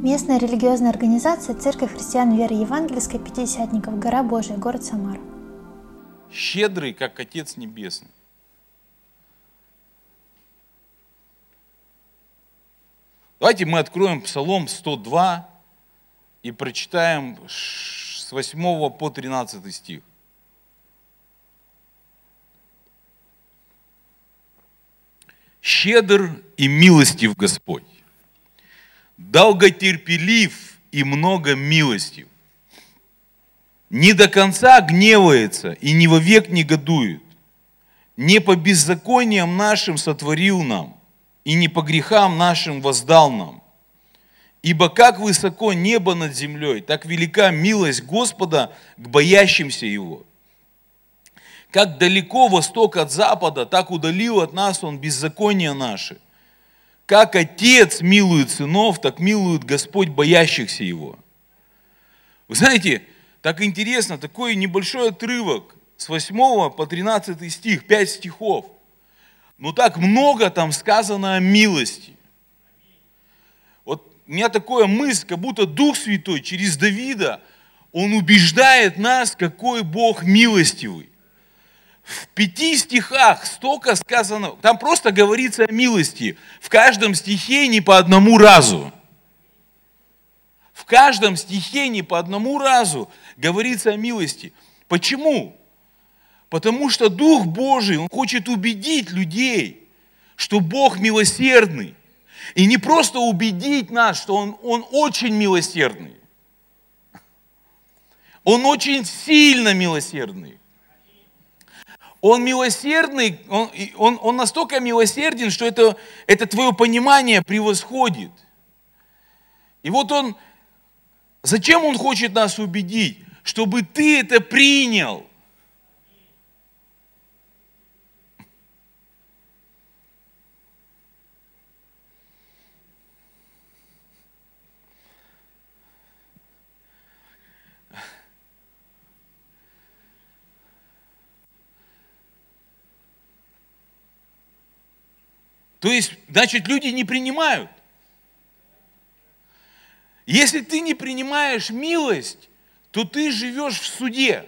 Местная религиозная организация Церковь христиан веры евангельской Пятидесятников, гора Божия, город Самара. Щедрый, как Отец Небесный. Давайте мы откроем Псалом 102 и прочитаем с 8 по 13 стих. Щедр и милостив Господь, долготерпелив и много милостив. Не до конца гневается и не вовек негодует. Не по беззакониям нашим сотворил нам, и не по грехам нашим воздал нам. Ибо как высоко небо над землей, так велика милость Господа к боящимся Его. Как далеко восток от запада, так удалил от нас Он беззакония наши. Как Отец милует сынов, так милует Господь боящихся Его. Вы знаете, так интересно, такой небольшой отрывок с 8 по 13 стих, 5 стихов. Но так много там сказано о милости. Вот у меня такое мысль, как будто Дух Святой через Давида, он убеждает нас, какой Бог милостивый. В пяти стихах столько сказано, там просто говорится о милости. В каждом стихе не по одному разу. В каждом стихе не по одному разу говорится о милости. Почему? Потому что Дух Божий, Он хочет убедить людей, что Бог милосердный. И не просто убедить нас, что Он, он очень милосердный. Он очень сильно милосердный. Он милосердный, он, он, он настолько милосерден, что это, это твое понимание превосходит. И вот он, зачем он хочет нас убедить? Чтобы ты это принял. То есть, значит, люди не принимают. Если ты не принимаешь милость, то ты живешь в суде.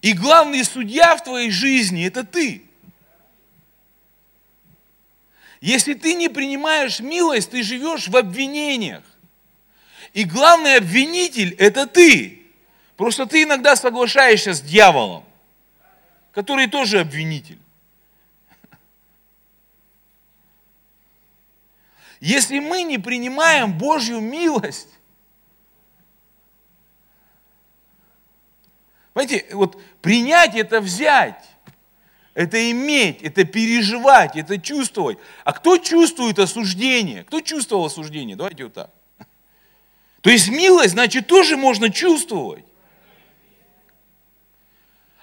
И главный судья в твоей жизни – это ты. Если ты не принимаешь милость, ты живешь в обвинениях. И главный обвинитель – это ты. Просто ты иногда соглашаешься с дьяволом который тоже обвинитель. Если мы не принимаем Божью милость, Понимаете, вот принять это взять, это иметь, это переживать, это чувствовать. А кто чувствует осуждение? Кто чувствовал осуждение? Давайте вот так. То есть милость, значит, тоже можно чувствовать.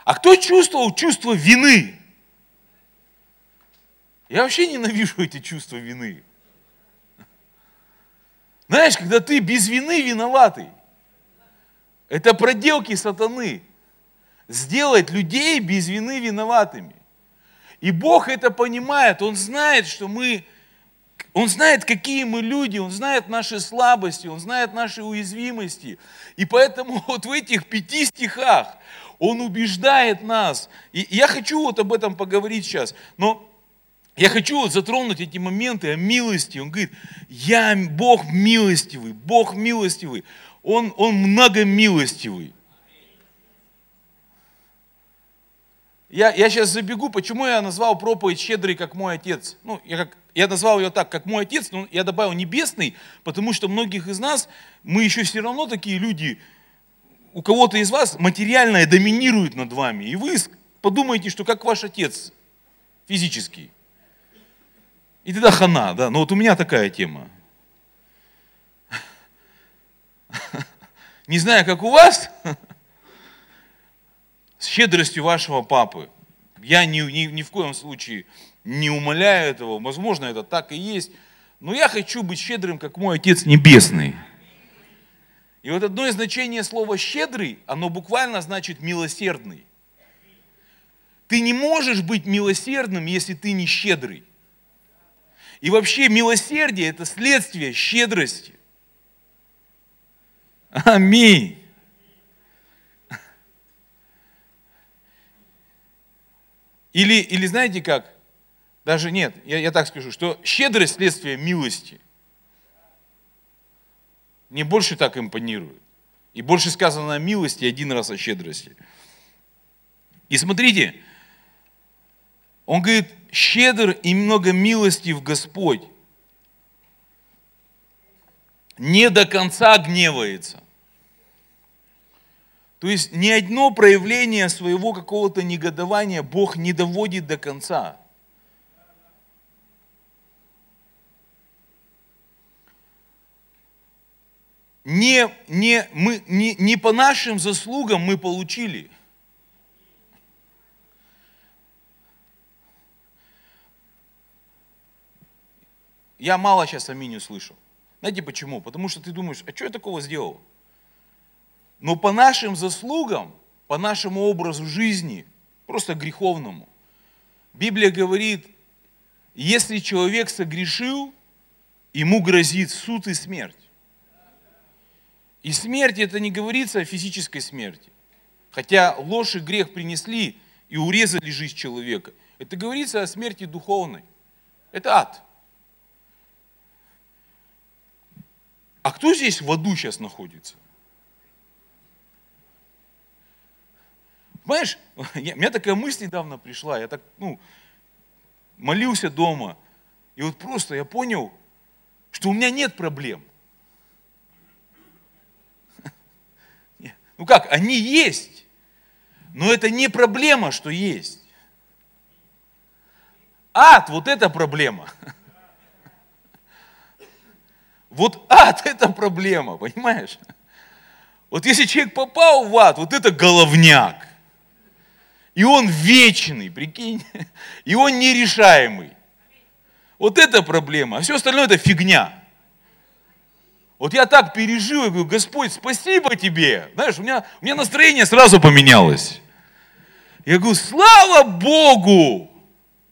А кто чувствовал чувство вины? Я вообще ненавижу эти чувства вины. Знаешь, когда ты без вины виноватый, это проделки сатаны. Сделать людей без вины виноватыми. И Бог это понимает, Он знает, что мы, Он знает, какие мы люди, Он знает наши слабости, Он знает наши уязвимости. И поэтому вот в этих пяти стихах он убеждает нас. И я хочу вот об этом поговорить сейчас. Но я хочу вот затронуть эти моменты о милости. Он говорит, я Бог милостивый, Бог милостивый. Он, он многомилостивый. Я, я сейчас забегу, почему я назвал проповедь «Щедрый, как мой отец». Ну, я, как, я назвал ее так, как мой отец, но я добавил «небесный», потому что многих из нас, мы еще все равно такие люди, у кого-то из вас материальное доминирует над вами, и вы подумаете, что как ваш отец физический. И тогда хана, да, но вот у меня такая тема. Не знаю, как у вас, с щедростью вашего папы. Я ни, ни, ни в коем случае не умоляю этого, возможно, это так и есть, но я хочу быть щедрым, как мой Отец Небесный. И вот одно из значений слова «щедрый», оно буквально значит «милосердный». Ты не можешь быть милосердным, если ты не щедрый. И вообще милосердие – это следствие щедрости. Аминь. Или, или знаете как? Даже нет, я, я так скажу, что щедрость следствие милости. Мне больше так импонирует. И больше сказано о милости, один раз о щедрости. И смотрите, он говорит, щедр и много милости в Господь. Не до конца гневается. То есть ни одно проявление своего какого-то негодования Бог не доводит до конца. Не, не, мы, не, не по нашим заслугам мы получили. Я мало сейчас аминь услышал. Знаете почему? Потому что ты думаешь, а что я такого сделал? Но по нашим заслугам, по нашему образу жизни, просто греховному, Библия говорит, если человек согрешил, ему грозит суд и смерть. И смерть это не говорится о физической смерти. Хотя ложь и грех принесли и урезали жизнь человека. Это говорится о смерти духовной. Это ад. А кто здесь в аду сейчас находится? Понимаешь, у меня такая мысль недавно пришла, я так, ну, молился дома, и вот просто я понял, что у меня нет проблем. Ну как, они есть, но это не проблема, что есть. Ад, вот это проблема. Вот ад – это проблема, понимаешь? Вот если человек попал в ад, вот это головняк. И он вечный, прикинь. И он нерешаемый. Вот это проблема. А все остальное это фигня. Вот я так пережил, я говорю, Господь, спасибо тебе. Знаешь, у меня, у меня настроение сразу поменялось. Я говорю, слава Богу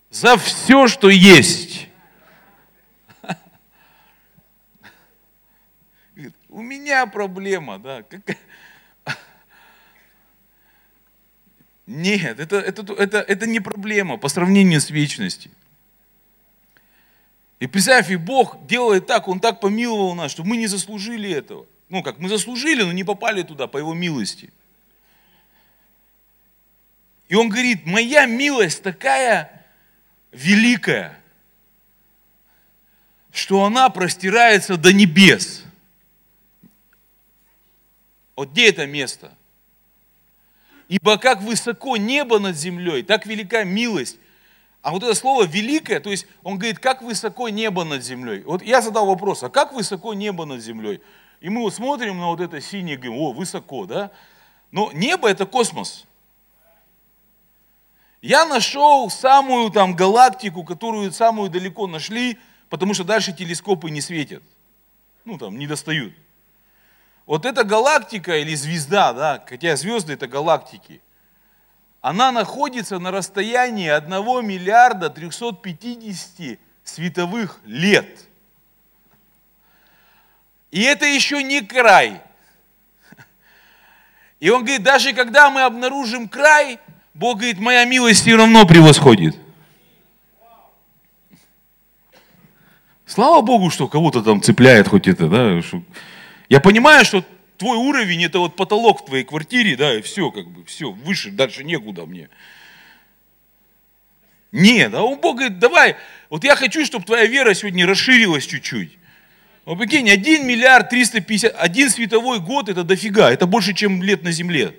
за все, что есть. У меня проблема, да. Нет, это, это, это, это не проблема по сравнению с вечностью. И представь, и Бог делает так, Он так помиловал нас, что мы не заслужили этого. Ну, как мы заслужили, но не попали туда по Его милости. И Он говорит, моя милость такая великая, что она простирается до небес. Вот где это место? Ибо как высоко небо над землей, так велика милость. А вот это слово великое, то есть он говорит, как высоко небо над землей. Вот я задал вопрос, а как высоко небо над землей? И мы вот смотрим на вот это синее, говорим, о, высоко, да? Но небо это космос. Я нашел самую там галактику, которую самую далеко нашли, потому что дальше телескопы не светят. Ну там не достают. Вот эта галактика или звезда, да, хотя звезды это галактики, она находится на расстоянии 1 миллиарда 350 световых лет. И это еще не край. И он говорит, даже когда мы обнаружим край, Бог говорит, моя милость все равно превосходит. Слава Богу, что кого-то там цепляет хоть это, да, я понимаю, что твой уровень это вот потолок в твоей квартире, да, и все, как бы, все, выше, дальше некуда мне. Нет, а он Бог говорит, давай, вот я хочу, чтобы твоя вера сегодня расширилась чуть-чуть. Вот прикинь, 1 миллиард 350, один световой год это дофига, это больше, чем лет на земле.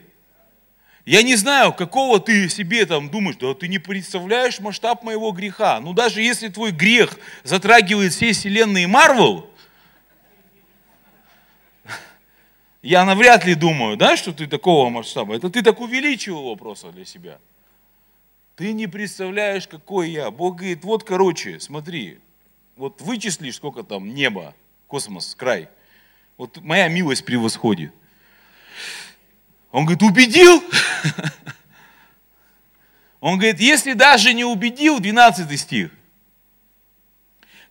Я не знаю, какого ты себе там думаешь, да ты не представляешь масштаб моего греха. Ну даже если твой грех затрагивает все вселенные Марвел, Я навряд ли думаю, да, что ты такого масштаба. Это ты так увеличивал его для себя. Ты не представляешь, какой я. Бог говорит, вот, короче, смотри, вот вычислишь, сколько там неба, космос, край. Вот моя милость превосходит. Он говорит, убедил? Он говорит, если даже не убедил, 12 стих,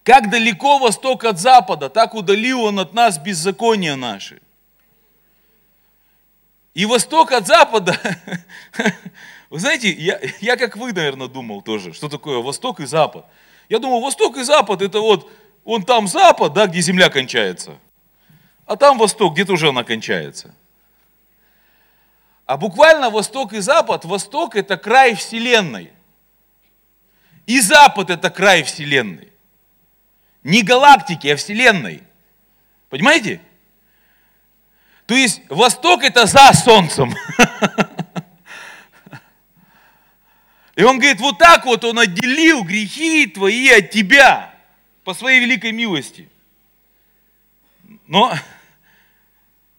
Как далеко восток от запада, так удалил он от нас беззакония наши. И восток от запада, вы знаете, я, я как вы, наверное, думал тоже, что такое восток и запад. Я думал, восток и запад это вот, он там запад, да, где земля кончается, а там восток, где-то уже она кончается. А буквально восток и запад, восток это край вселенной. И запад это край вселенной. Не галактики, а Вселенной. Понимаете? То есть Восток это за Солнцем. И он говорит, вот так вот он отделил грехи твои от тебя по своей великой милости. Но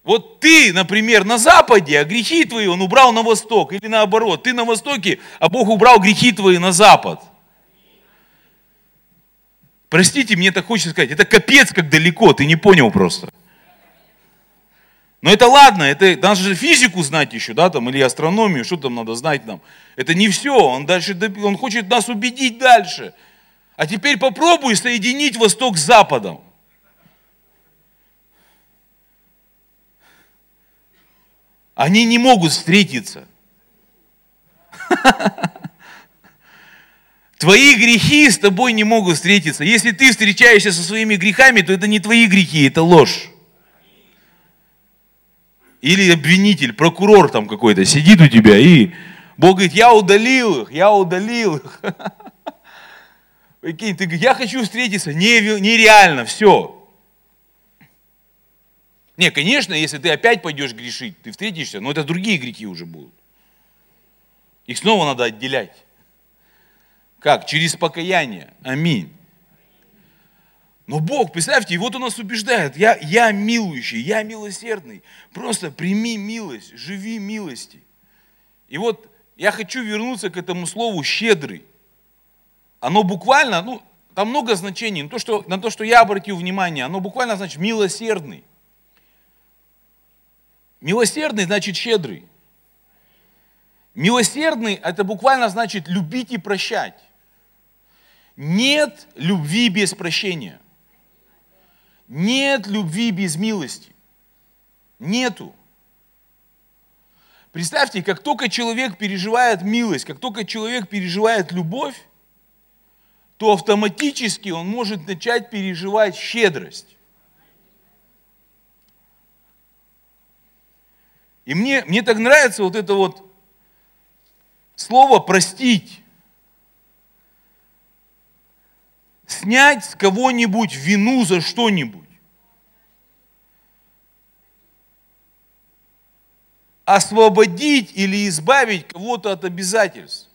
вот ты, например, на Западе, а грехи твои он убрал на Восток. Или наоборот, ты на Востоке, а Бог убрал грехи твои на Запад. Простите, мне так хочется сказать, это капец как далеко, ты не понял просто. Но это ладно, это надо же физику знать еще, да, там, или астрономию, что там надо знать нам. Это не все, он дальше, он хочет нас убедить дальше. А теперь попробуй соединить Восток с Западом. Они не могут встретиться. Твои грехи с тобой не могут встретиться. Если ты встречаешься со своими грехами, то это не твои грехи, это ложь. Или обвинитель, прокурор там какой-то сидит у тебя и Бог говорит, я удалил их, я удалил их. Прикинь, ты говоришь, я хочу встретиться, нереально, все. Не, конечно, если ты опять пойдешь грешить, ты встретишься, но это другие грехи уже будут. Их снова надо отделять. Как? Через покаяние. Аминь. Но Бог, представьте, вот Он нас убеждает, я, я милующий, я милосердный. Просто прими милость, живи милости. И вот я хочу вернуться к этому слову «щедрый». Оно буквально, ну, там много значений, но то, что, на то, что я обратил внимание, оно буквально значит «милосердный». Милосердный значит щедрый. Милосердный – это буквально значит любить и прощать. Нет любви без прощения. Нет любви без милости. Нету. Представьте, как только человек переживает милость, как только человек переживает любовь, то автоматически он может начать переживать щедрость. И мне, мне так нравится вот это вот слово «простить». Снять с кого-нибудь вину за что-нибудь. Освободить или избавить кого-то от обязательств.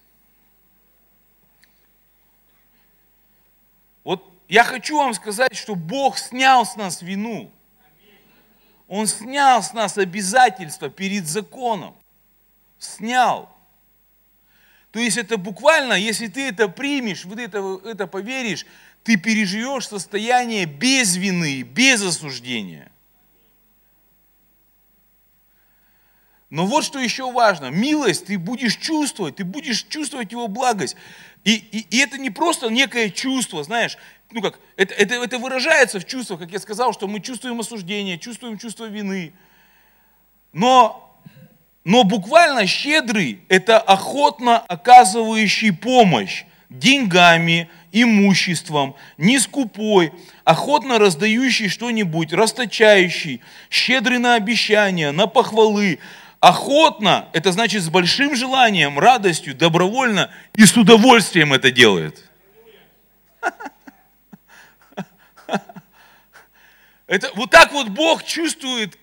Вот я хочу вам сказать, что Бог снял с нас вину. Он снял с нас обязательства перед законом. Снял. То есть это буквально, если ты это примешь, вот это, это поверишь, ты переживешь состояние без вины, без осуждения. Но вот что еще важно. Милость ты будешь чувствовать, ты будешь чувствовать его благость. И, и, и это не просто некое чувство, знаешь, ну как, это, это, это выражается в чувствах, как я сказал, что мы чувствуем осуждение, чувствуем чувство вины. Но но буквально щедрый – это охотно оказывающий помощь деньгами, имуществом, не скупой, охотно раздающий что-нибудь, расточающий, щедрый на обещания, на похвалы, охотно, это значит с большим желанием, радостью, добровольно и с удовольствием это делает. Это вот так вот Бог чувствует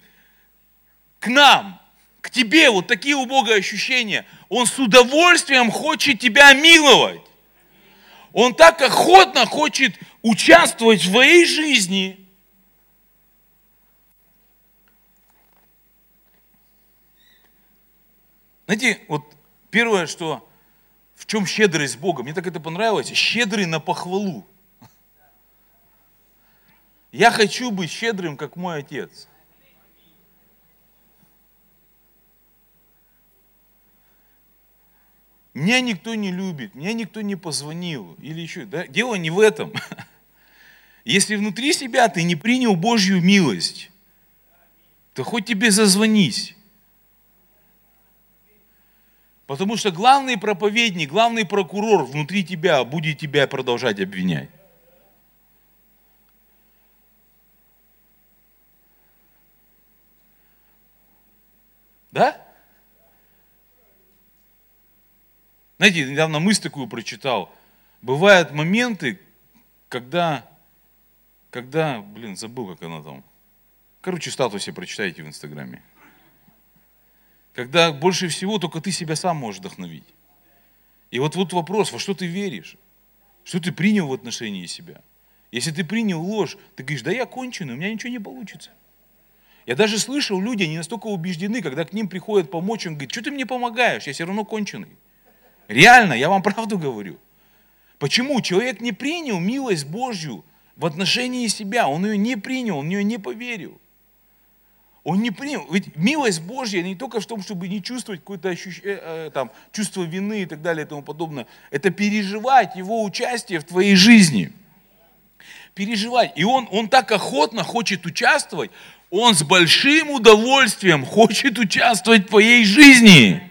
к нам к тебе вот такие у Бога ощущения. Он с удовольствием хочет тебя миловать. Он так охотно хочет участвовать в твоей жизни. Знаете, вот первое, что в чем щедрость Бога, мне так это понравилось, щедрый на похвалу. Я хочу быть щедрым, как мой отец. Меня никто не любит, меня никто не позвонил. Или еще, да? Дело не в этом. Если внутри себя ты не принял Божью милость, то хоть тебе зазвонись. Потому что главный проповедник, главный прокурор внутри тебя будет тебя продолжать обвинять. Да? Знаете, недавно мысль такую прочитал. Бывают моменты, когда, когда, блин, забыл, как она там. Короче, в статусе прочитайте в Инстаграме. Когда больше всего только ты себя сам можешь вдохновить. И вот вот вопрос, во что ты веришь? Что ты принял в отношении себя? Если ты принял ложь, ты говоришь, да я конченый, у меня ничего не получится. Я даже слышал, люди, они настолько убеждены, когда к ним приходят помочь, он говорит, что ты мне помогаешь, я все равно конченый. Реально, я вам правду говорю. Почему? Человек не принял милость Божью в отношении себя, он ее не принял, он в нее не поверил. Он не принял. Ведь милость Божья не только в том, чтобы не чувствовать какое-то ощущ... э, э, там, чувство вины и так далее и тому подобное. Это переживать его участие в твоей жизни. Переживать. И он, он так охотно хочет участвовать, он с большим удовольствием хочет участвовать в твоей жизни.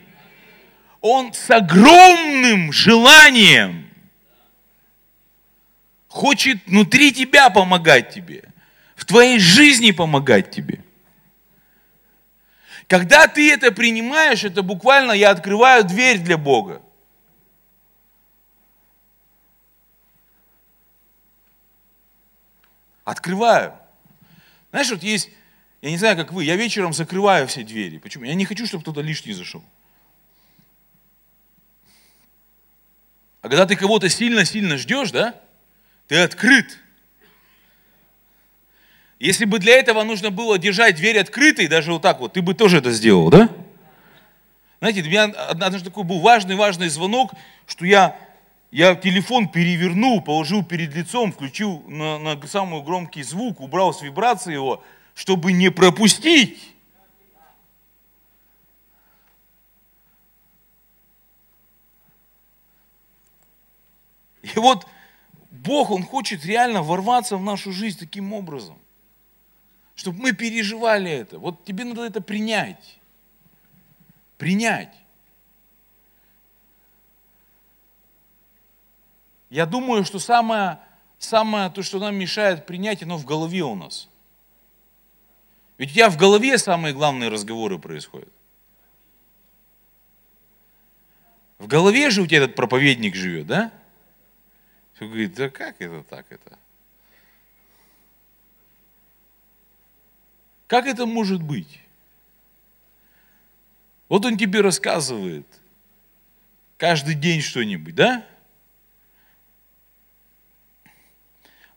Он с огромным желанием хочет внутри тебя помогать тебе, в твоей жизни помогать тебе. Когда ты это принимаешь, это буквально я открываю дверь для Бога. Открываю. Знаешь, вот есть, я не знаю, как вы, я вечером закрываю все двери. Почему? Я не хочу, чтобы кто-то лишний зашел. А когда ты кого-то сильно-сильно ждешь, да, ты открыт. Если бы для этого нужно было держать дверь открытой, даже вот так вот, ты бы тоже это сделал, да? Знаете, для меня однажды такой был важный-важный звонок, что я, я телефон перевернул, положил перед лицом, включил на, на самый громкий звук, убрал с вибрации его, чтобы не пропустить. И вот Бог, Он хочет реально ворваться в нашу жизнь таким образом чтобы мы переживали это. Вот тебе надо это принять. Принять. Я думаю, что самое, самое то, что нам мешает принять, оно в голове у нас. Ведь у тебя в голове самые главные разговоры происходят. В голове же у тебя этот проповедник живет, да? Все говорит, да как это так это? Как это может быть? Вот он тебе рассказывает каждый день что-нибудь, да?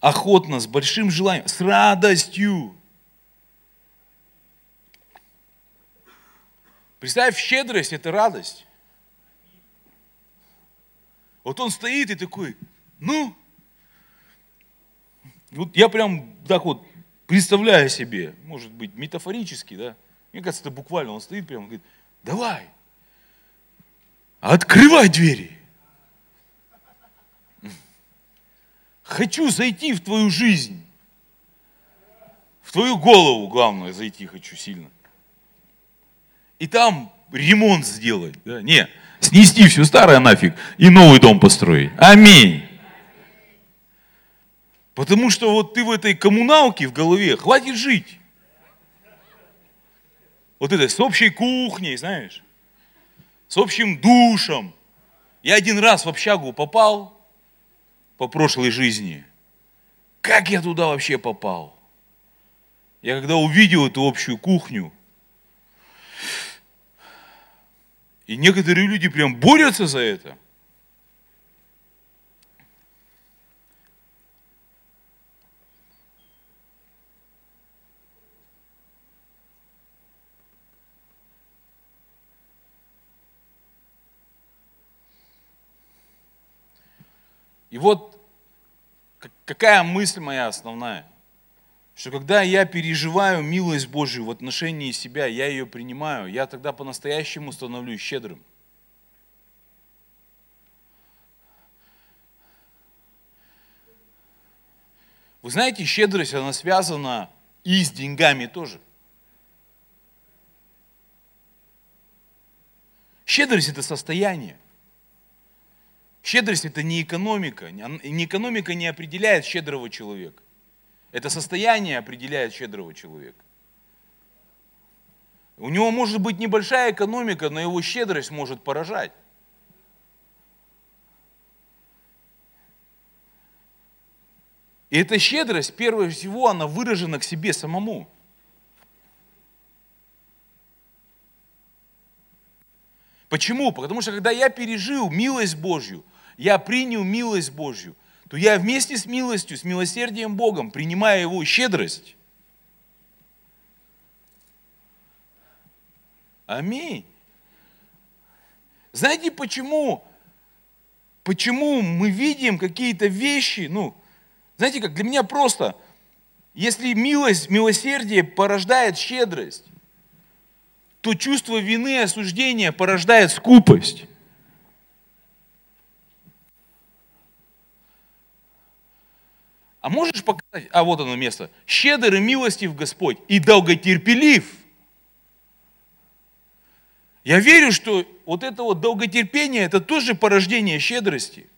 Охотно, с большим желанием, с радостью. Представь, щедрость – это радость. Вот он стоит и такой, ну, вот я прям так вот представляя себе, может быть, метафорически, да, мне кажется, это буквально, он стоит прямо, говорит, давай, открывай двери. Хочу зайти в твою жизнь. В твою голову, главное, зайти хочу сильно. И там ремонт сделать. Да? Не, снести все старое нафиг и новый дом построить. Аминь. Потому что вот ты в этой коммуналке в голове, хватит жить. Вот это с общей кухней, знаешь, с общим душем. Я один раз в общагу попал по прошлой жизни. Как я туда вообще попал? Я когда увидел эту общую кухню, и некоторые люди прям борются за это. Вот какая мысль моя основная? Что когда я переживаю милость Божию в отношении себя, я ее принимаю, я тогда по-настоящему становлюсь щедрым. Вы знаете, щедрость, она связана и с деньгами тоже. Щедрость – это состояние. Щедрость – это не экономика. Не экономика не определяет щедрого человека. Это состояние определяет щедрого человека. У него может быть небольшая экономика, но его щедрость может поражать. И эта щедрость, прежде всего, она выражена к себе самому. Почему? Потому что когда я пережил милость Божью, я принял милость Божью, то я вместе с милостью, с милосердием Богом, принимая Его щедрость. Аминь. Знаете почему? Почему мы видим какие-то вещи, ну, знаете, как для меня просто, если милость, милосердие порождает щедрость, то чувство вины и осуждения порождает скупость. А можешь показать, а вот оно место, щедр и милостив Господь и долготерпелив. Я верю, что вот это вот долготерпение, это тоже порождение щедрости.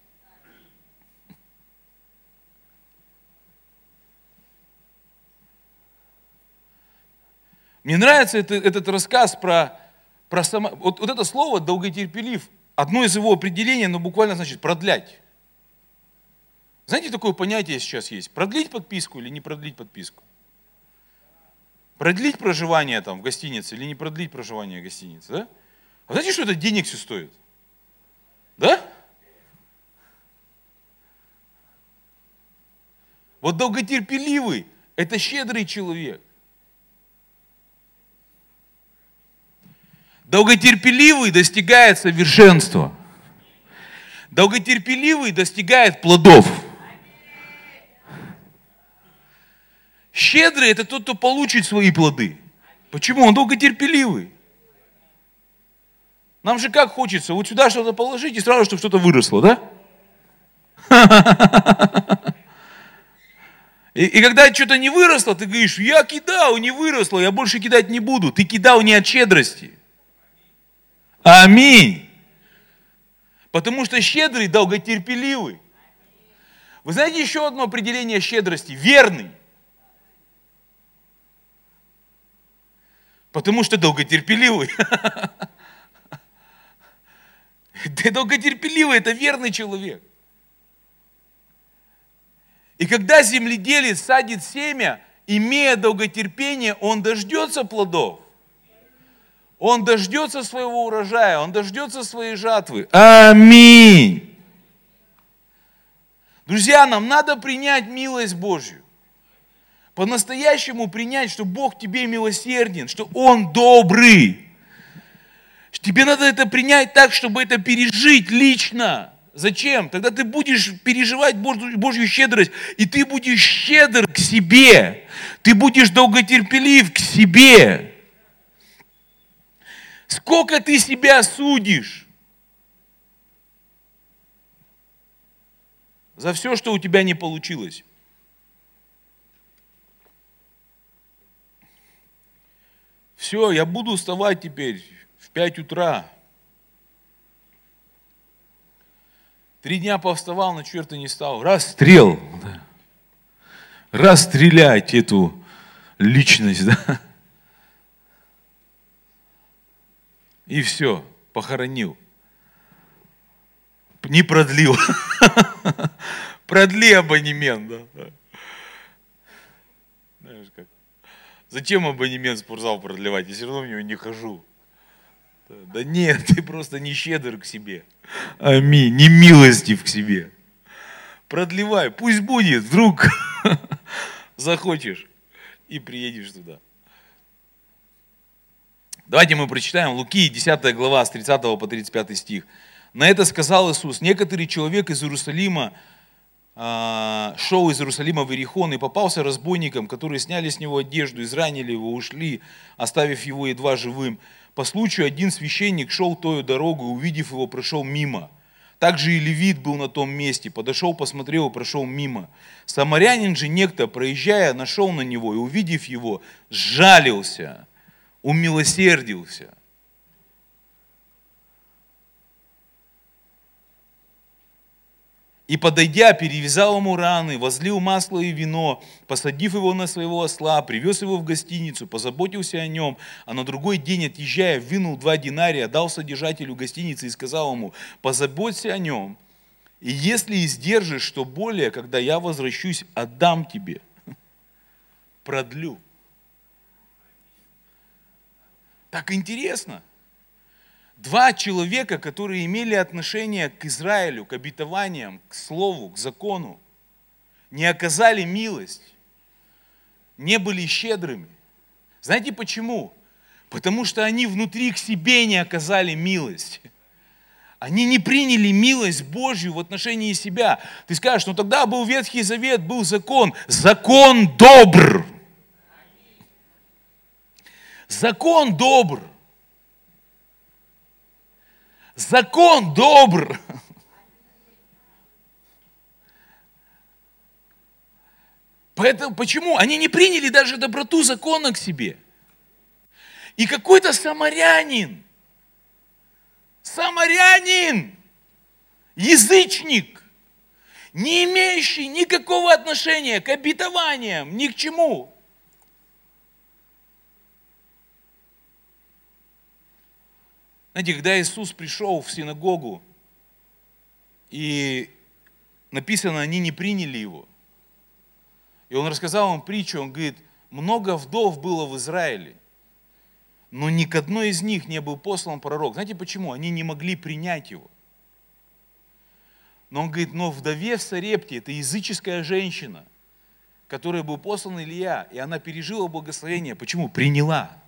Мне нравится это, этот рассказ про, про само... Вот, вот это слово «долготерпелив», одно из его определений, оно буквально значит «продлять». Знаете, такое понятие сейчас есть? Продлить подписку или не продлить подписку? Продлить проживание там в гостинице или не продлить проживание в гостинице, да? А знаете, что это денег все стоит? Да? Вот долготерпеливый – это щедрый человек. Долготерпеливый достигает совершенства. Долготерпеливый достигает плодов. Щедрый – это тот, кто получит свои плоды. Почему? Он долготерпеливый. Нам же как хочется, вот сюда что-то положить и сразу, чтобы что-то выросло, да? И, и когда что-то не выросло, ты говоришь, я кидал, не выросло, я больше кидать не буду. Ты кидал не от щедрости. Аминь. Потому что щедрый, долготерпеливый. Вы знаете еще одно определение щедрости? Верный. Потому что долготерпеливый. Ты долготерпеливый, это верный человек. И когда земледелец садит семя, имея долготерпение, он дождется плодов. Он дождется своего урожая, он дождется своей жатвы. Аминь. Друзья, нам надо принять милость Божью. По-настоящему принять, что Бог тебе милосерден, что Он добрый. Тебе надо это принять так, чтобы это пережить лично. Зачем? Тогда ты будешь переживать Божью щедрость, и ты будешь щедр к себе. Ты будешь долготерпелив к себе. Сколько ты себя судишь? За все, что у тебя не получилось. Все, я буду вставать теперь в 5 утра. Три дня повставал, на черта не стал. Расстрел. Расстрелять эту личность. Да? И все, похоронил. Не продлил. Продли абонемент. Да. Знаешь как? Зачем абонемент в спортзал продлевать? Я все равно в него не хожу. Да нет, ты просто не щедр к себе. Аминь. Не милостив к себе. Продлевай, пусть будет, вдруг захочешь и приедешь туда. Давайте мы прочитаем Луки, 10 глава, с 30 по 35 стих. На это сказал Иисус, некоторый человек из Иерусалима шел из Иерусалима в Иерихон и попался разбойникам, которые сняли с него одежду, изранили его, ушли, оставив его едва живым. По случаю один священник шел тою дорогу, увидев его, прошел мимо. Также и левит был на том месте, подошел, посмотрел и прошел мимо. Самарянин же некто, проезжая, нашел на него и, увидев его, сжалился, умилосердился – И, подойдя, перевязал ему раны, возлил масло и вино, посадив его на своего осла, привез его в гостиницу, позаботился о нем, а на другой день, отъезжая, вынул два динария, дал содержателю гостиницы и сказал ему, позаботься о нем, и если издержишь, что более, когда я возвращусь, отдам тебе, продлю. Так интересно – Два человека, которые имели отношение к Израилю, к обетованиям, к слову, к закону, не оказали милость, не были щедрыми. Знаете почему? Потому что они внутри к себе не оказали милость. Они не приняли милость Божью в отношении себя. Ты скажешь, ну тогда был Ветхий Завет, был закон. Закон добр. Закон добр. Закон добр. Поэтому, почему? Они не приняли даже доброту закона к себе. И какой-то самарянин, самарянин, язычник, не имеющий никакого отношения к обетованиям, ни к чему, Знаете, когда Иисус пришел в синагогу, и написано, они не приняли его. И он рассказал им притчу, он говорит, много вдов было в Израиле, но ни к одной из них не был послан пророк. Знаете почему? Они не могли принять его. Но он говорит, но вдове в Сарепте, это языческая женщина, которая был послан Илья, и она пережила благословение. Почему? Приняла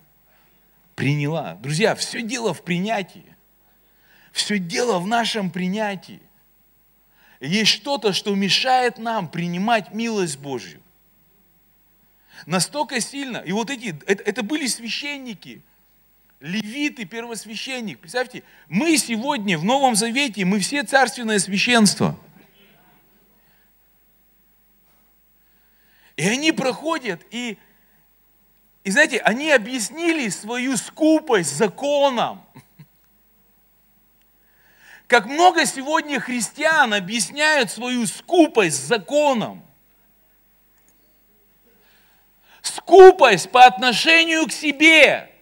приняла. Друзья, все дело в принятии. Все дело в нашем принятии. Есть что-то, что мешает нам принимать милость Божью. Настолько сильно. И вот эти, это, это были священники, левиты, первосвященник. Представьте, мы сегодня в Новом Завете, мы все царственное священство. И они проходят, и и знаете, они объяснили свою скупость законом. Как много сегодня христиан объясняют свою скупость законом. Скупость по отношению к себе.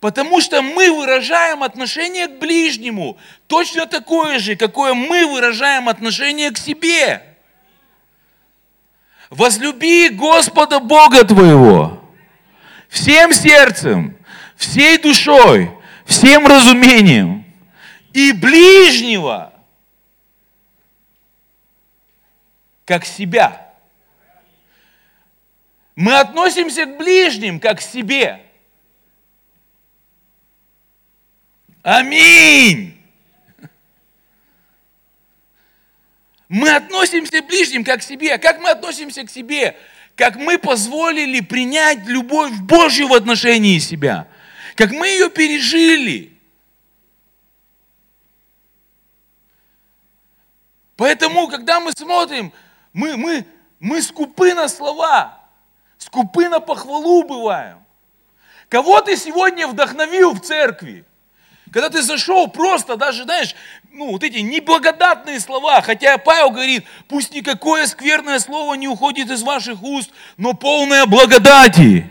Потому что мы выражаем отношение к ближнему точно такое же, какое мы выражаем отношение к себе. Возлюби Господа Бога твоего всем сердцем, всей душой, всем разумением и ближнего, как себя. Мы относимся к ближним, как к себе. Аминь. Мы относимся к ближним как к себе. Как мы относимся к себе? Как мы позволили принять любовь Божью в отношении себя. Как мы ее пережили. Поэтому, когда мы смотрим, мы, мы, мы скупы на слова, скупы на похвалу бываем. Кого ты сегодня вдохновил в церкви? Когда ты зашел просто, даже, знаешь, ну, вот эти неблагодатные слова, хотя Павел говорит, пусть никакое скверное слово не уходит из ваших уст, но полное благодати.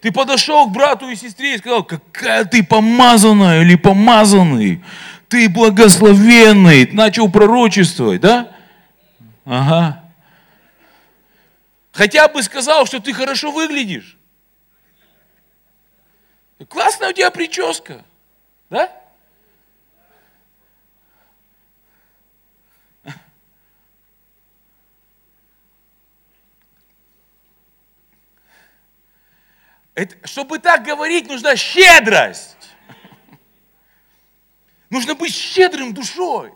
Ты подошел к брату и сестре и сказал, какая ты помазанная или помазанный, ты благословенный, начал пророчествовать, да? Ага. Хотя бы сказал, что ты хорошо выглядишь. Классная у тебя прическа, да? Это, чтобы так говорить, нужна щедрость. Нужно быть щедрым душой.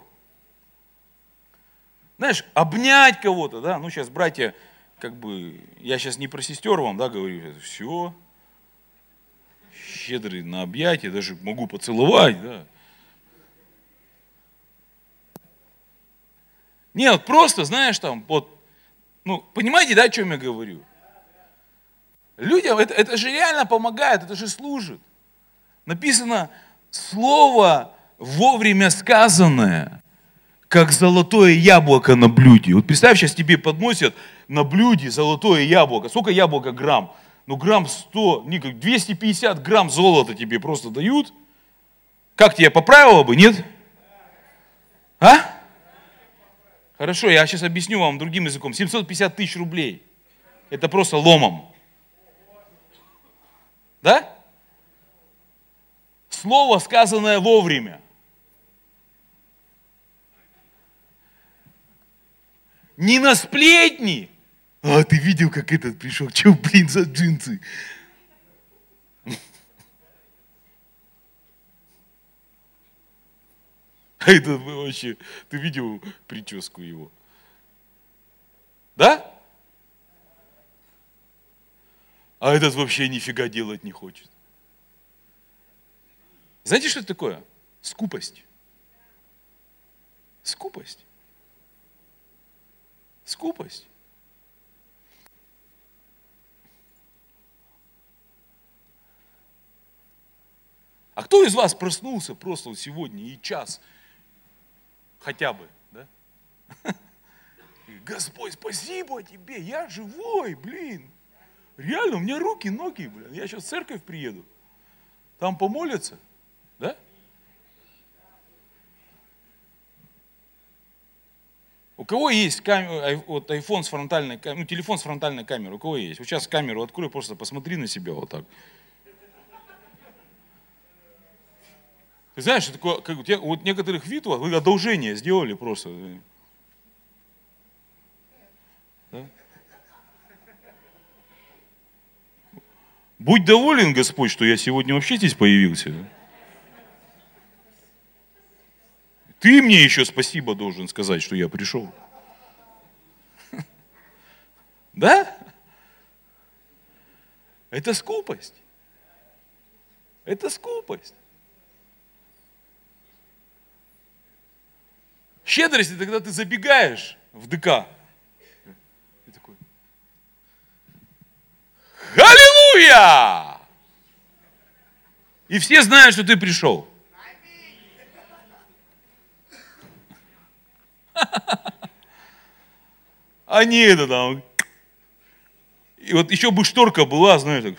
Знаешь, обнять кого-то, да, ну сейчас, братья, как бы, я сейчас не про сестер вам, да, говорю, все, щедрый на объятия, даже могу поцеловать, да. Нет, просто, знаешь, там, вот, ну, понимаете, да, о чем я говорю? Людям это, это же реально помогает, это же служит. Написано, слово вовремя сказанное, как золотое яблоко на блюде. Вот представь, сейчас тебе подносят на блюде золотое яблоко. Сколько яблоко грамм? Ну, грамм 100, не, 250 грамм золота тебе просто дают. Как тебе, поправило бы, нет? А? Хорошо, я сейчас объясню вам другим языком. 750 тысяч рублей. Это просто ломом. Да? Слово, сказанное вовремя. Не на сплетни. А, ты видел, как этот пришел? Че, блин, за джинсы? А это вообще, ты видел прическу его? Да? А этот вообще нифига делать не хочет. Знаете, что это такое? Скупость. Скупость. Скупость. А кто из вас проснулся просто вот сегодня и час хотя бы, да? Господь, спасибо тебе, я живой, блин. Реально, у меня руки, ноги, блин. Я сейчас в церковь приеду. Там помолятся, да? У кого есть камера, вот iPhone с фронтальной камерой, ну, телефон с фронтальной камерой, у кого есть? Вот сейчас камеру открой, просто посмотри на себя вот так. Знаешь, такое, как, вот некоторых видов вы одолжение сделали просто. Да? Будь доволен, Господь, что я сегодня вообще здесь появился. Ты мне еще спасибо должен сказать, что я пришел. Да? Это скупость. Это скупость. Щедрость – это когда ты забегаешь в ДК. И такой, Аллилуйя! И все знают, что ты пришел. А не это там. И вот еще бы шторка была, знаешь, так,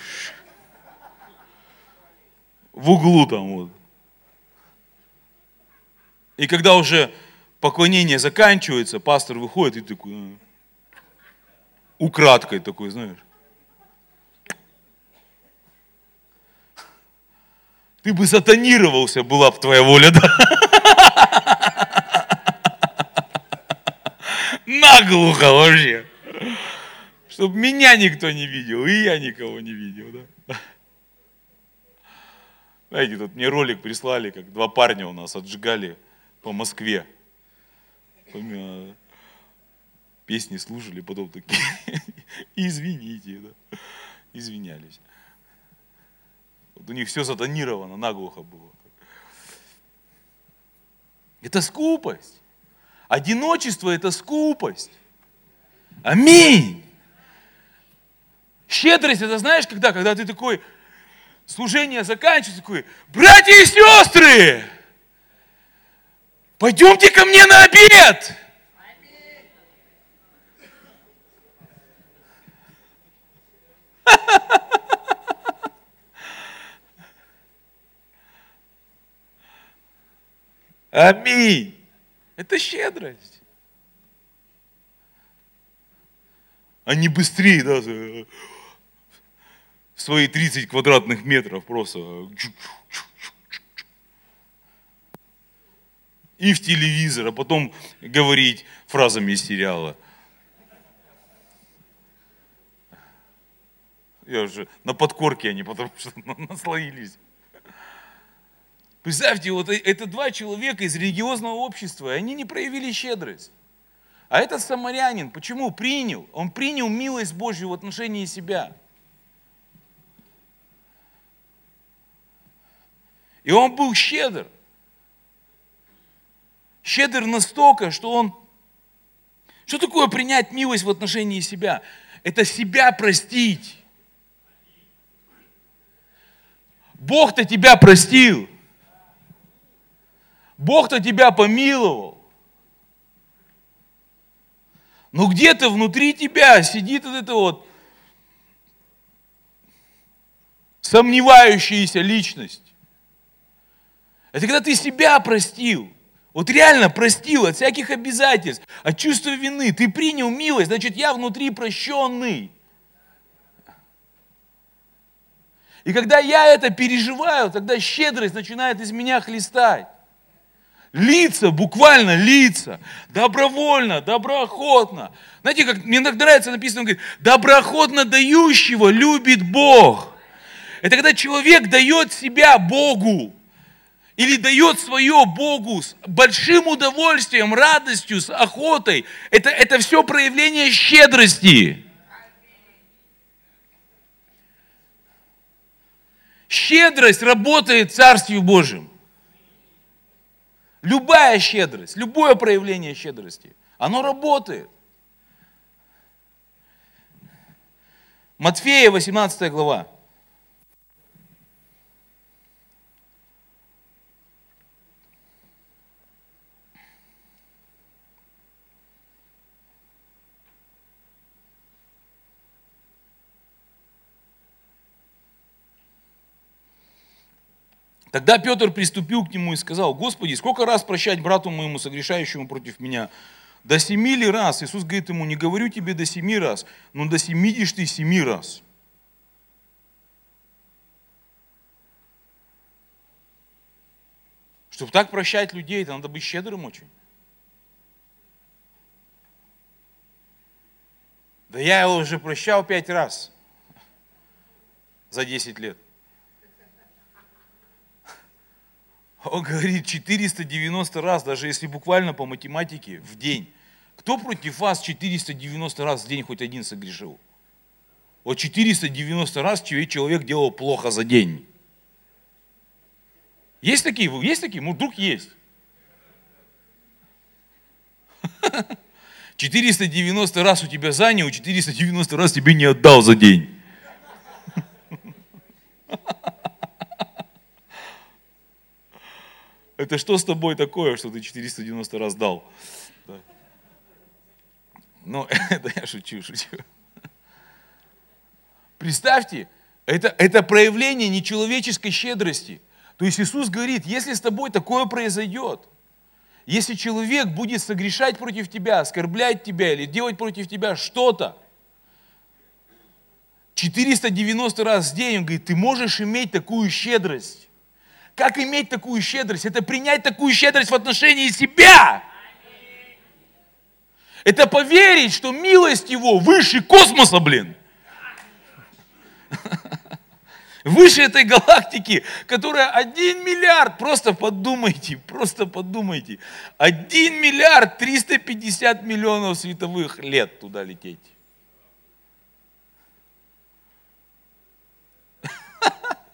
в углу там вот. И когда уже поклонение заканчивается, пастор выходит и такой, «А». украдкой такой, знаешь. Ты бы сатанировался, была бы твоя воля, да? Наглухо вообще. Чтобы меня никто не видел, и я никого не видел, да? Знаете, тут мне ролик прислали, как два парня у нас отжигали по Москве. Помимо песни слушали, потом такие, извините, да, извинялись. Вот у них все сатанировано, наглухо было. Это скупость. Одиночество – это скупость. Аминь. Щедрость – это знаешь, когда? Когда ты такой, служение заканчивается, такой, братья и сестры, пойдемте ко мне на обед. Аминь. Это щедрость. Не быстрее, да, свои 30 квадратных метров просто. И в телевизор, а потом говорить фразами из сериала. Я уже на подкорке они, потому что наслоились. Представьте, вот это два человека из религиозного общества, и они не проявили щедрость. А этот самарянин, почему принял? Он принял милость Божью в отношении себя. И он был щедр. Щедр настолько, что он Что такое принять милость в отношении себя? Это себя простить. Бог-то тебя простил. Бог-то тебя помиловал. Но где-то внутри тебя сидит вот это вот сомневающаяся личность. Это когда ты себя простил. Вот реально простил от всяких обязательств, от чувства вины. Ты принял милость, значит, я внутри прощенный. И когда я это переживаю, тогда щедрость начинает из меня хлестать. Лица, буквально лица, добровольно, доброохотно. Знаете, как мне так нравится написано, он говорит, доброохотно дающего любит Бог. Это когда человек дает себя Богу или дает свое Богу с большим удовольствием, радостью, с охотой. Это, это все проявление щедрости. Щедрость работает в Царстве Божьем. Любая щедрость, любое проявление щедрости, оно работает. Матфея, 18 глава. Тогда Петр приступил к нему и сказал, Господи, сколько раз прощать брату моему, согрешающему против меня? До семи ли раз? Иисус говорит ему, не говорю тебе до семи раз, но до семидишь ты семи раз. Чтобы так прощать людей, это надо быть щедрым очень. Да я его уже прощал пять раз за десять лет. Он говорит 490 раз, даже если буквально по математике, в день. Кто против вас 490 раз в день хоть один согрешил? Вот 490 раз человек делал плохо за день. Есть такие? Есть такие? Ну, вдруг есть. 490 раз у тебя занял, 490 раз тебе не отдал за день. Это что с тобой такое, что ты 490 раз дал? Да. Ну, это я шучу, шучу. Представьте, это, это проявление нечеловеческой щедрости. То есть Иисус говорит, если с тобой такое произойдет, если человек будет согрешать против тебя, оскорблять тебя или делать против тебя что-то, 490 раз в день, он говорит, ты можешь иметь такую щедрость. Как иметь такую щедрость? Это принять такую щедрость в отношении себя. Это поверить, что милость Его выше космоса, блин. Выше этой галактики, которая один миллиард, просто подумайте, просто подумайте. Один миллиард 350 миллионов световых лет туда лететь.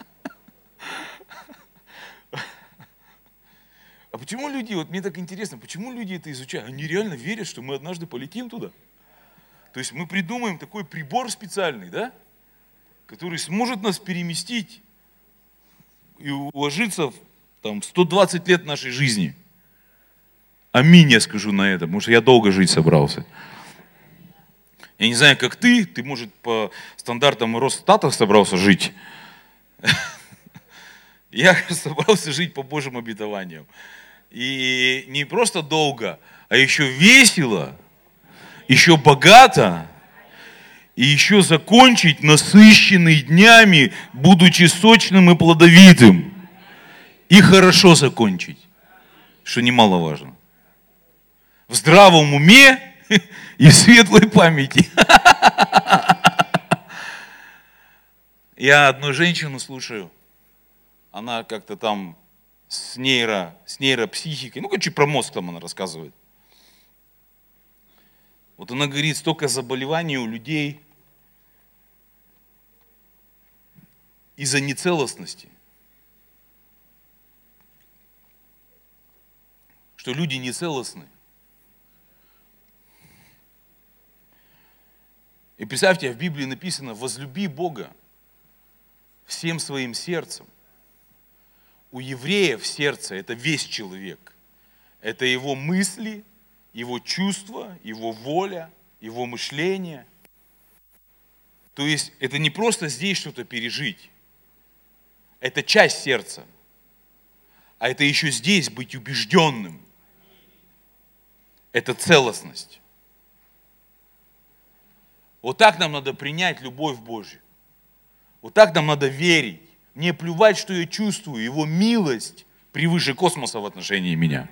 А почему люди, вот мне так интересно, почему люди это изучают? Они реально верят, что мы однажды полетим туда. То есть мы придумаем такой прибор специальный, да, который сможет нас переместить и уложиться в там, 120 лет нашей жизни. Аминь, я скажу на это, потому что я долго жить собрался. Я не знаю, как ты, ты, может, по стандартам Росстата собрался жить. Я собрался жить по Божьим обетованиям. И не просто долго, а еще весело, еще богато, и еще закончить насыщенный днями, будучи сочным и плодовитым. И хорошо закончить, что немаловажно. В здравом уме и в светлой памяти. Я одну женщину слушаю, она как-то там с, нейро, с нейропсихикой. Ну, короче, про мозг там она рассказывает. Вот она говорит, столько заболеваний у людей из-за нецелостности. Что люди нецелостны. И представьте, в Библии написано, возлюби Бога всем своим сердцем. У еврея в сердце это весь человек. Это его мысли, его чувства, его воля, его мышление. То есть это не просто здесь что-то пережить. Это часть сердца. А это еще здесь быть убежденным. Это целостность. Вот так нам надо принять любовь Божью. Вот так нам надо верить. Мне плевать, что я чувствую. Его милость превыше космоса в отношении меня.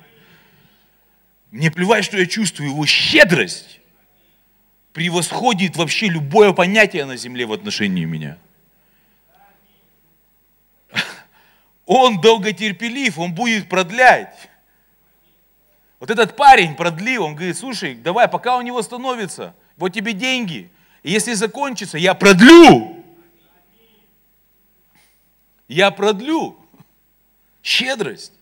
Мне плевать, что я чувствую. Его щедрость превосходит вообще любое понятие на земле в отношении меня. Он долготерпелив, он будет продлять. Вот этот парень продлил, он говорит, слушай, давай, пока у него становится, вот тебе деньги, и если закончится, я продлю. Я продлю. Щедрость.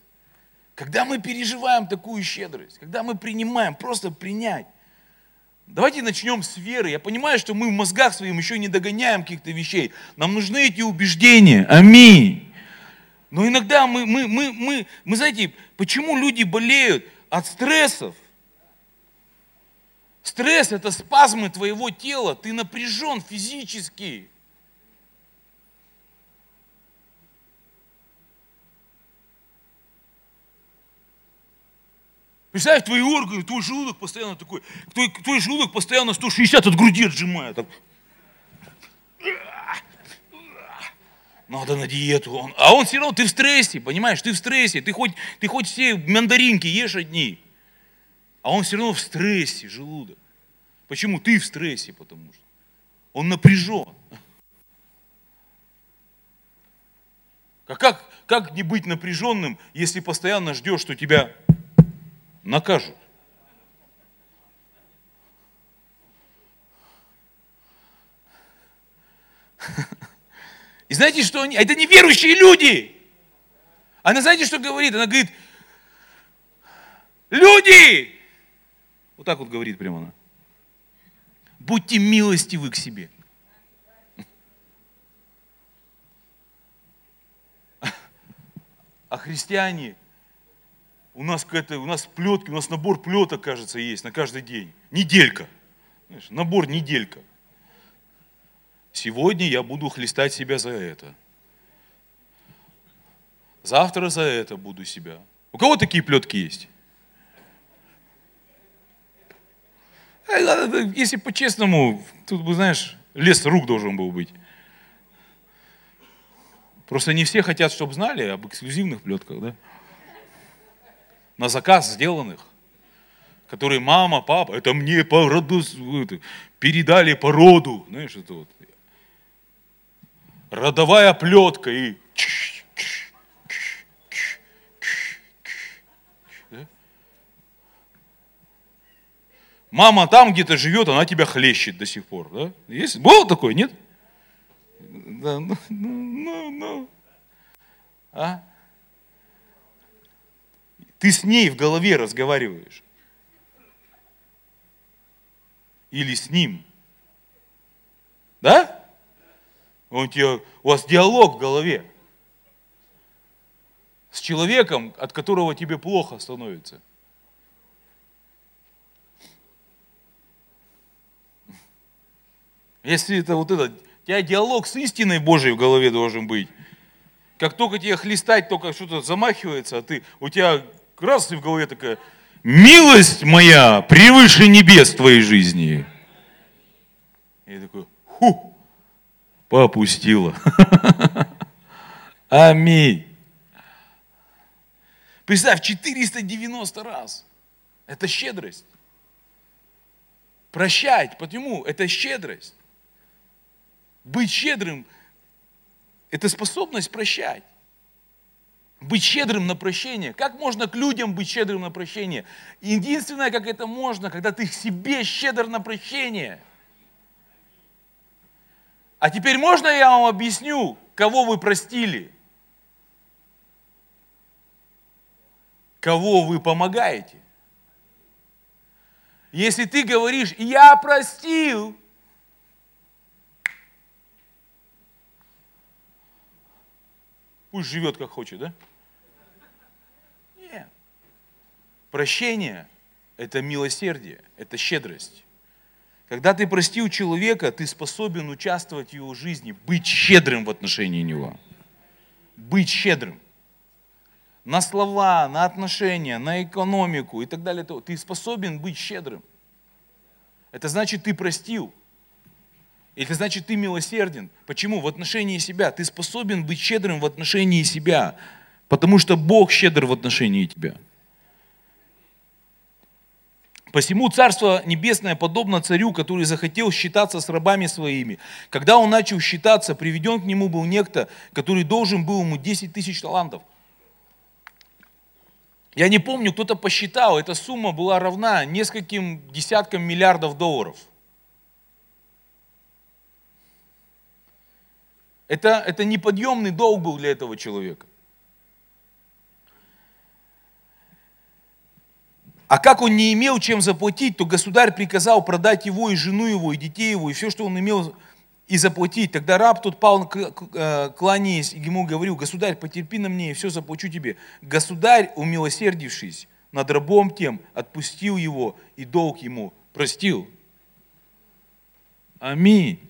Когда мы переживаем такую щедрость, когда мы принимаем, просто принять. Давайте начнем с веры. Я понимаю, что мы в мозгах своим еще не догоняем каких-то вещей. Нам нужны эти убеждения. Аминь. Но иногда мы, мы, мы, мы, мы знаете, почему люди болеют от стрессов? Стресс – это спазмы твоего тела, ты напряжен физически. Представь, твои органы, твой желудок постоянно такой, твой, твой желудок постоянно 160 от груди отжимает. Так. Надо на диету. Он, а он все равно, ты в стрессе, понимаешь, ты в стрессе. Ты хоть, ты хоть все мандаринки ешь одни. А он все равно в стрессе, желудок. Почему? Ты в стрессе, потому что он напряжен. А как, как не быть напряженным, если постоянно ждешь, что тебя накажут? И знаете, что они? Это неверующие люди. Она знаете, что говорит? Она говорит, люди, вот так вот говорит прямо она. Будьте милостивы к себе. А христиане, у нас какая-то, у нас плетки, у нас набор плеток, кажется, есть на каждый день. Неделька. Знаешь, набор неделька. Сегодня я буду хлестать себя за это. Завтра за это буду себя. У кого такие плетки есть? Если по-честному, тут бы, знаешь, лес рук должен был быть. Просто не все хотят, чтобы знали об эксклюзивных плетках, да? На заказ сделанных, которые мама, папа, это мне по роду, передали по роду, знаешь, это вот. Родовая плетка и Мама там где-то живет, она тебя хлещет до сих пор. Да? Есть? Было такое, нет? Да, ну, ну, ну, ну. А? Ты с ней в голове разговариваешь. Или с ним. Да? Он тебе, у вас диалог в голове. С человеком, от которого тебе плохо становится. Если это вот это, у тебя диалог с истиной Божией в голове должен быть. Как только тебе хлестать, только что-то замахивается, а ты, у тебя раз и в голове такая, милость моя превыше небес твоей жизни. И такой, ху, попустила. Аминь. Представь, 490 раз. Это щедрость. Прощать, почему? Это щедрость. Быть щедрым – это способность прощать быть щедрым на прощение. Как можно к людям быть щедрым на прощение? Единственное, как это можно, когда ты к себе щедр на прощение. А теперь можно я вам объясню, кого вы простили? Кого вы помогаете? Если ты говоришь, я простил, пусть живет как хочет, да? Прощение – это милосердие, это щедрость. Когда ты простил человека, ты способен участвовать в его жизни, быть щедрым в отношении него. Быть щедрым. На слова, на отношения, на экономику и так далее. Ты способен быть щедрым. Это значит, ты простил. Это значит, ты милосерден. Почему? В отношении себя. Ты способен быть щедрым в отношении себя. Потому что Бог щедр в отношении тебя. Посему Царство Небесное подобно царю, который захотел считаться с рабами своими. Когда он начал считаться, приведен к нему был некто, который должен был ему 10 тысяч талантов. Я не помню, кто-то посчитал, эта сумма была равна нескольким десяткам миллиардов долларов. Это, это неподъемный долг был для этого человека. А как он не имел чем заплатить, то государь приказал продать его и жену его, и детей его, и все, что он имел, и заплатить. Тогда раб тот пал, э, кланяясь, и ему говорил, государь, потерпи на мне, и все заплачу тебе. Государь, умилосердившись над рабом тем, отпустил его, и долг ему простил. Аминь.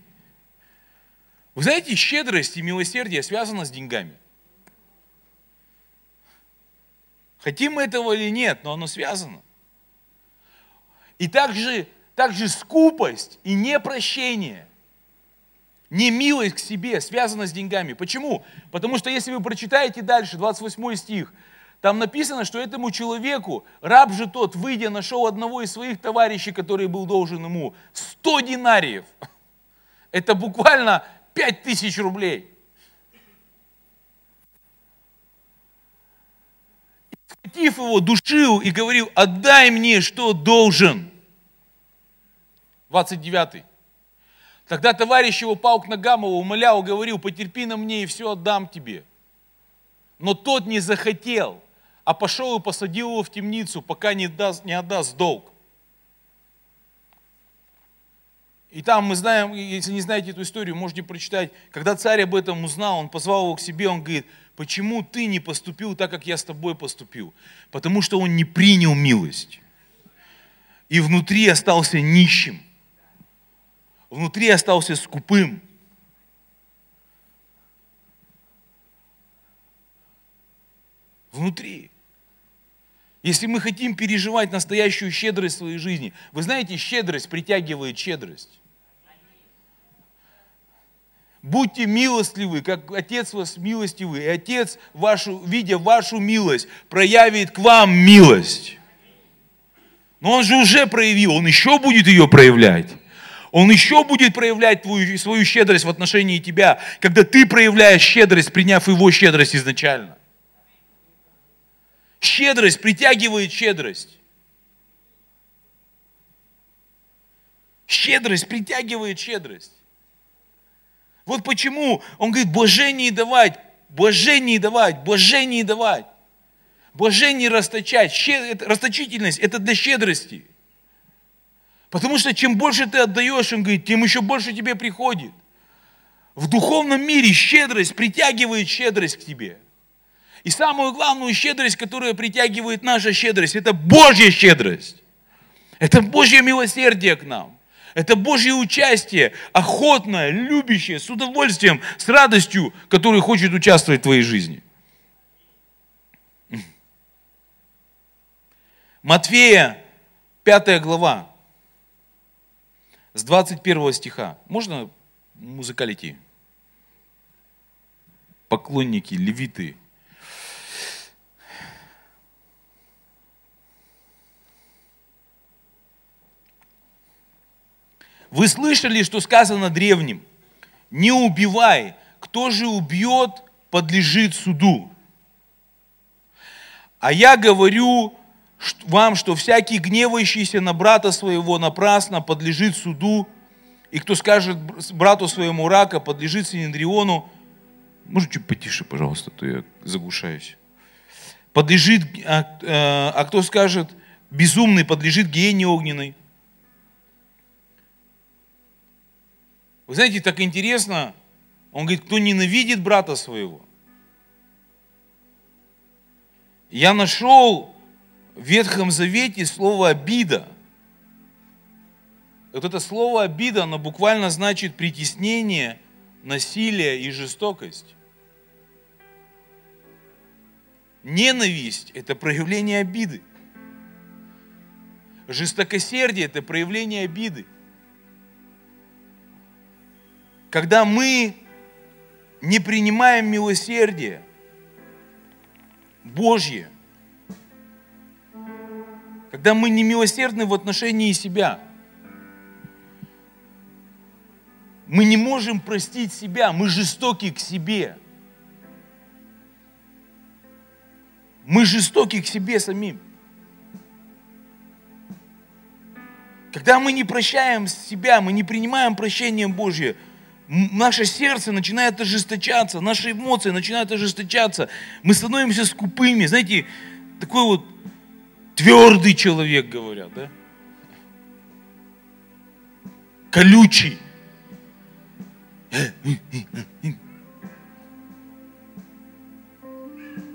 Вы знаете, щедрость и милосердие связаны с деньгами. Хотим мы этого или нет, но оно связано. И также, также скупость и непрощение, не милость к себе связана с деньгами. Почему? Потому что если вы прочитаете дальше, 28 стих, там написано, что этому человеку, раб же тот, выйдя, нашел одного из своих товарищей, который был должен ему 100 динариев. Это буквально 5 тысяч рублей. Схватив его, душил и говорил, отдай мне, что должен. 29. Тогда товарищ его пал к ногам его, умолял, говорил, потерпи на мне и все отдам тебе. Но тот не захотел, а пошел и посадил его в темницу, пока не, даст, не отдаст долг. И там мы знаем, если не знаете эту историю, можете прочитать, когда царь об этом узнал, он позвал его к себе, он говорит, почему ты не поступил так, как я с тобой поступил? Потому что он не принял милость. И внутри остался нищим внутри остался скупым. Внутри. Если мы хотим переживать настоящую щедрость в своей жизни, вы знаете, щедрость притягивает щедрость. Будьте милостливы, как Отец вас милостивый, и Отец, вашу, видя вашу милость, проявит к вам милость. Но Он же уже проявил, Он еще будет ее проявлять. Он еще будет проявлять твою, свою щедрость в отношении тебя, когда ты проявляешь щедрость, приняв его щедрость изначально. Щедрость притягивает щедрость. Щедрость притягивает щедрость. Вот почему он говорит, блажение давать, блажение давать, блажение давать. Блажение расточать. Щед... Расточительность – это для щедрости. Потому что чем больше ты отдаешь, он говорит, тем еще больше тебе приходит. В духовном мире щедрость притягивает щедрость к тебе. И самую главную щедрость, которая притягивает наша щедрость, это Божья щедрость. Это Божье милосердие к нам. Это Божье участие, охотное, любящее, с удовольствием, с радостью, который хочет участвовать в твоей жизни. Матфея, 5 глава с 21 стиха. Можно музыкалити? Поклонники, левиты. Вы слышали, что сказано древним? Не убивай. Кто же убьет, подлежит суду. А я говорю вам, что всякий гневающийся на брата своего напрасно подлежит суду, и кто скажет брату своему рака, подлежит Синедриону, может чуть потише, пожалуйста, а то я заглушаюсь. Подлежит, а, а, а кто скажет безумный, подлежит гиене огненной. Вы знаете, так интересно, он говорит, кто ненавидит брата своего, я нашел в Ветхом Завете слово обида. Вот это слово обида, оно буквально значит притеснение, насилие и жестокость. Ненависть – это проявление обиды. Жестокосердие – это проявление обиды. Когда мы не принимаем милосердие Божье, когда мы не милосердны в отношении себя, мы не можем простить себя, мы жестоки к себе. Мы жестоки к себе самим. Когда мы не прощаем себя, мы не принимаем прощение Божье – наше сердце начинает ожесточаться, наши эмоции начинают ожесточаться, мы становимся скупыми, знаете, такой вот твердый человек, говорят, да? Колючий.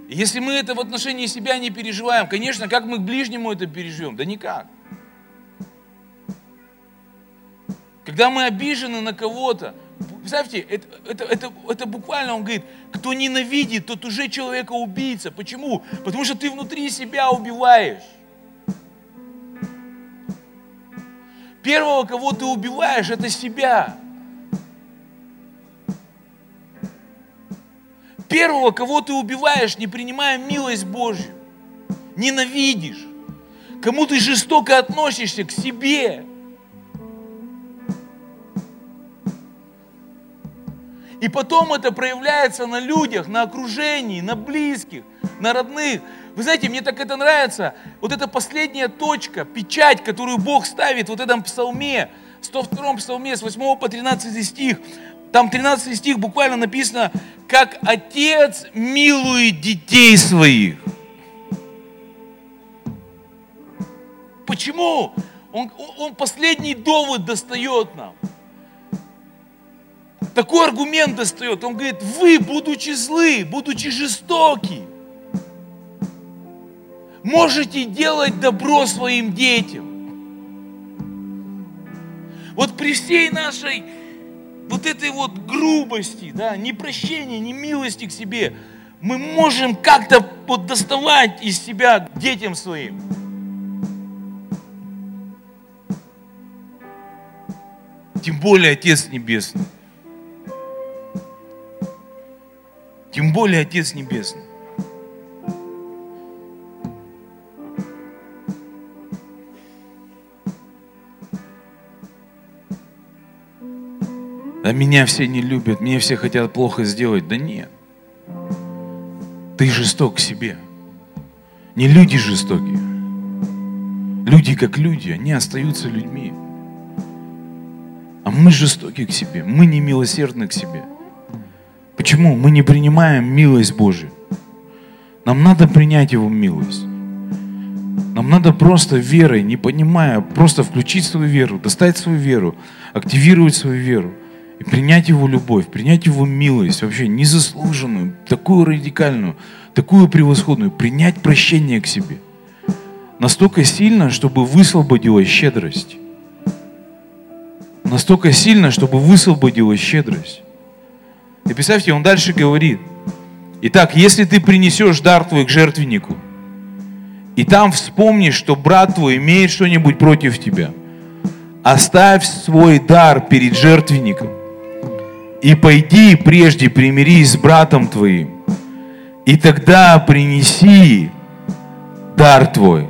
Если мы это в отношении себя не переживаем, конечно, как мы к ближнему это переживем? Да никак. Когда мы обижены на кого-то, Представьте, это, это, это, это буквально он говорит, кто ненавидит, тот уже человека убийца. Почему? Потому что ты внутри себя убиваешь. Первого, кого ты убиваешь, это себя. Первого, кого ты убиваешь, не принимая милость Божью, ненавидишь, кому ты жестоко относишься к себе – И потом это проявляется на людях, на окружении, на близких, на родных. Вы знаете, мне так это нравится. Вот эта последняя точка, печать, которую Бог ставит в вот этом псалме, 102 псалме с 8 по 13 стих. Там 13 стих буквально написано, как отец милует детей своих. Почему? Он, он последний довод достает нам такой аргумент достает. Он говорит, вы, будучи злы, будучи жестоки, можете делать добро своим детям. Вот при всей нашей вот этой вот грубости, да, ни прощения, ни милости к себе, мы можем как-то вот доставать из себя детям своим. Тем более Отец Небесный. Тем более Отец Небесный. А меня все не любят, меня все хотят плохо сделать. Да нет. Ты жесток к себе. Не люди жестокие. Люди как люди, они остаются людьми. А мы жестоки к себе, мы не милосердны к себе. Почему? Мы не принимаем милость Божию. Нам надо принять Его милость. Нам надо просто верой, не понимая, просто включить свою веру, достать свою веру, активировать свою веру и принять Его любовь, принять Его милость, вообще незаслуженную, такую радикальную, такую превосходную, принять прощение к себе. Настолько сильно, чтобы высвободила щедрость. Настолько сильно, чтобы высвободила щедрость. И представьте, он дальше говорит. Итак, если ты принесешь дар твой к жертвеннику, и там вспомнишь, что брат твой имеет что-нибудь против тебя, оставь свой дар перед жертвенником и пойди прежде примирись с братом твоим, и тогда принеси дар твой.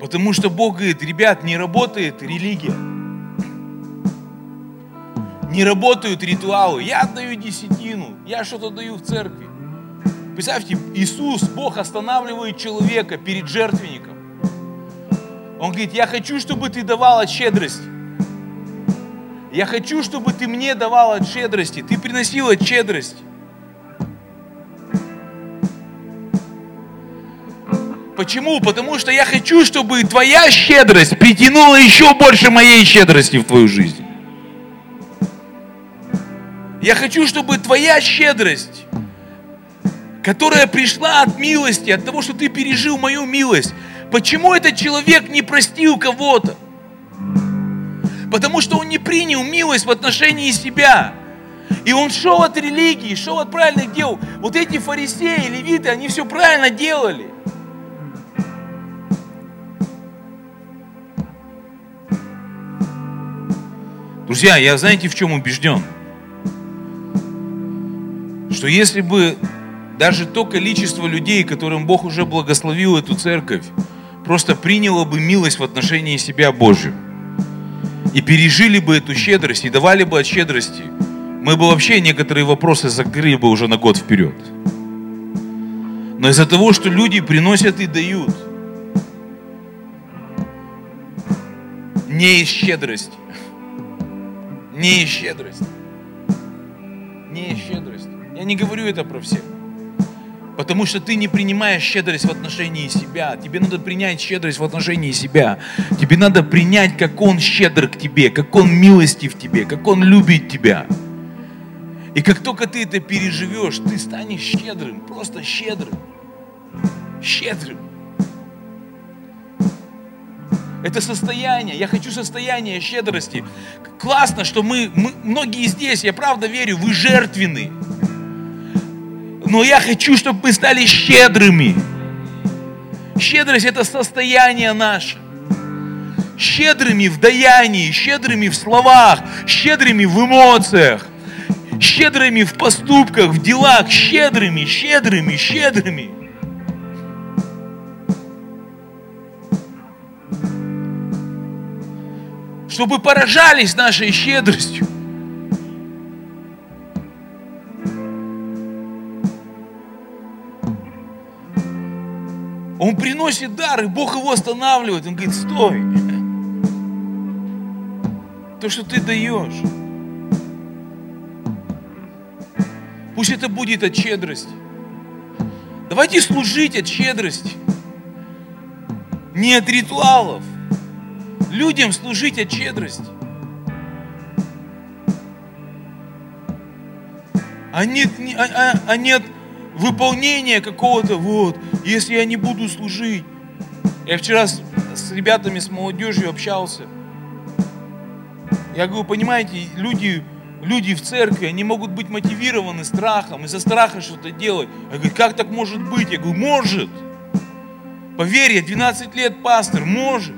Потому что Бог говорит, ребят, не работает религия. Не работают ритуалы. Я отдаю десятину, я что-то даю в церкви. Представьте, Иисус, Бог останавливает человека перед жертвенником. Он говорит, я хочу, чтобы ты давал от щедрости. Я хочу, чтобы ты мне давал от щедрости. Ты приносил от щедрости. Почему? Потому что я хочу, чтобы твоя щедрость притянула еще больше моей щедрости в твою жизнь. Я хочу, чтобы твоя щедрость, которая пришла от милости, от того, что ты пережил мою милость, почему этот человек не простил кого-то? Потому что он не принял милость в отношении себя. И он шел от религии, шел от правильных дел. Вот эти фарисеи, левиты, они все правильно делали. Друзья, я знаете, в чем убежден? Что если бы даже то количество людей, которым Бог уже благословил эту церковь, просто приняло бы милость в отношении себя Божию, и пережили бы эту щедрость, и давали бы от щедрости, мы бы вообще некоторые вопросы закрыли бы уже на год вперед. Но из-за того, что люди приносят и дают, не из щедрости, не из щедрости. Не из щедрости. Я не говорю это про всех. Потому что ты не принимаешь щедрость в отношении себя. Тебе надо принять щедрость в отношении себя. Тебе надо принять, как Он щедр к тебе, как Он милостив тебе, как Он любит тебя. И как только ты это переживешь, ты станешь щедрым, просто щедрым. Щедрым. Это состояние. Я хочу состояние щедрости. Классно, что мы, мы, многие здесь, я правда верю, вы жертвенны. Но я хочу, чтобы мы стали щедрыми. Щедрость это состояние наше. Щедрыми в даянии, щедрыми в словах, щедрыми в эмоциях, щедрыми в поступках, в делах, щедрыми, щедрыми, щедрыми. чтобы поражались нашей щедростью. Он приносит дар, и Бог его останавливает. Он говорит, стой. То, что ты даешь, пусть это будет от щедрости. Давайте служить от щедрости. Не от ритуалов – людям служить от щедрости. А нет, а, а, а нет выполнения какого-то, вот, если я не буду служить. Я вчера с, с ребятами, с молодежью общался. Я говорю, понимаете, люди, люди в церкви, они могут быть мотивированы страхом, из-за страха что-то делать. Я говорю, как так может быть? Я говорю, может. Поверь, я 12 лет пастор, может.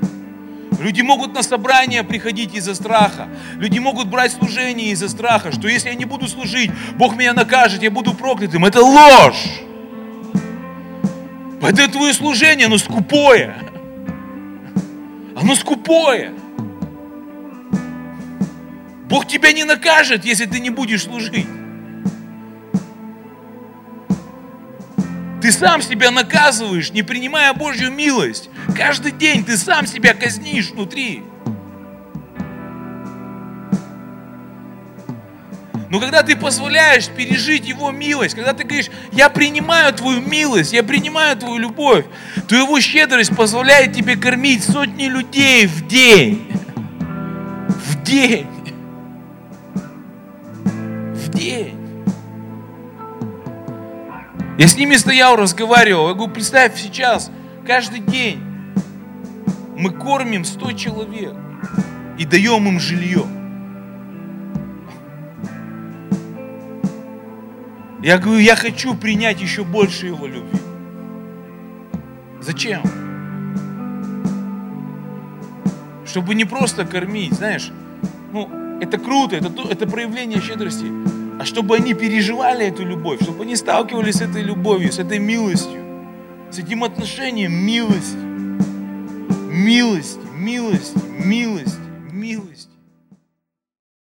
Люди могут на собрания приходить из-за страха. Люди могут брать служение из-за страха, что если я не буду служить, Бог меня накажет, я буду проклятым. Это ложь. Это твое служение, оно скупое. Оно скупое. Бог тебя не накажет, если ты не будешь служить. Ты сам себя наказываешь, не принимая Божью милость. Каждый день ты сам себя казнишь внутри. Но когда ты позволяешь пережить Его милость, когда ты говоришь, я принимаю Твою милость, я принимаю Твою любовь, то Его щедрость позволяет тебе кормить сотни людей в день. В день. В день. Я с ними стоял, разговаривал. Я говорю, представь сейчас, каждый день мы кормим 100 человек и даем им жилье. Я говорю, я хочу принять еще больше его любви. Зачем? Чтобы не просто кормить, знаешь, ну, это круто, это, это проявление щедрости а чтобы они переживали эту любовь, чтобы они сталкивались с этой любовью, с этой милостью, с этим отношением милости, милости, милости, милости.